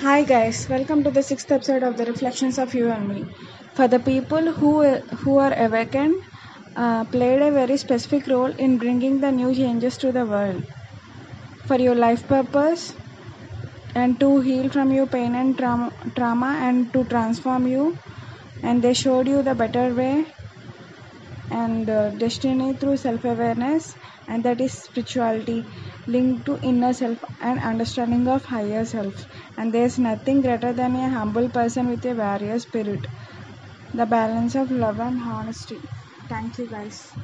Hi guys, welcome to the sixth episode of the Reflections of You and Me. For the people who who are awakened, uh, played a very specific role in bringing the new changes to the world. For your life purpose, and to heal from your pain and trauma, and to transform you, and they showed you the better way and uh, destiny through self-awareness, and that is spirituality linked to inner self and understanding of higher self and there is nothing greater than a humble person with a warrior spirit. The balance of love and honesty. Thank you guys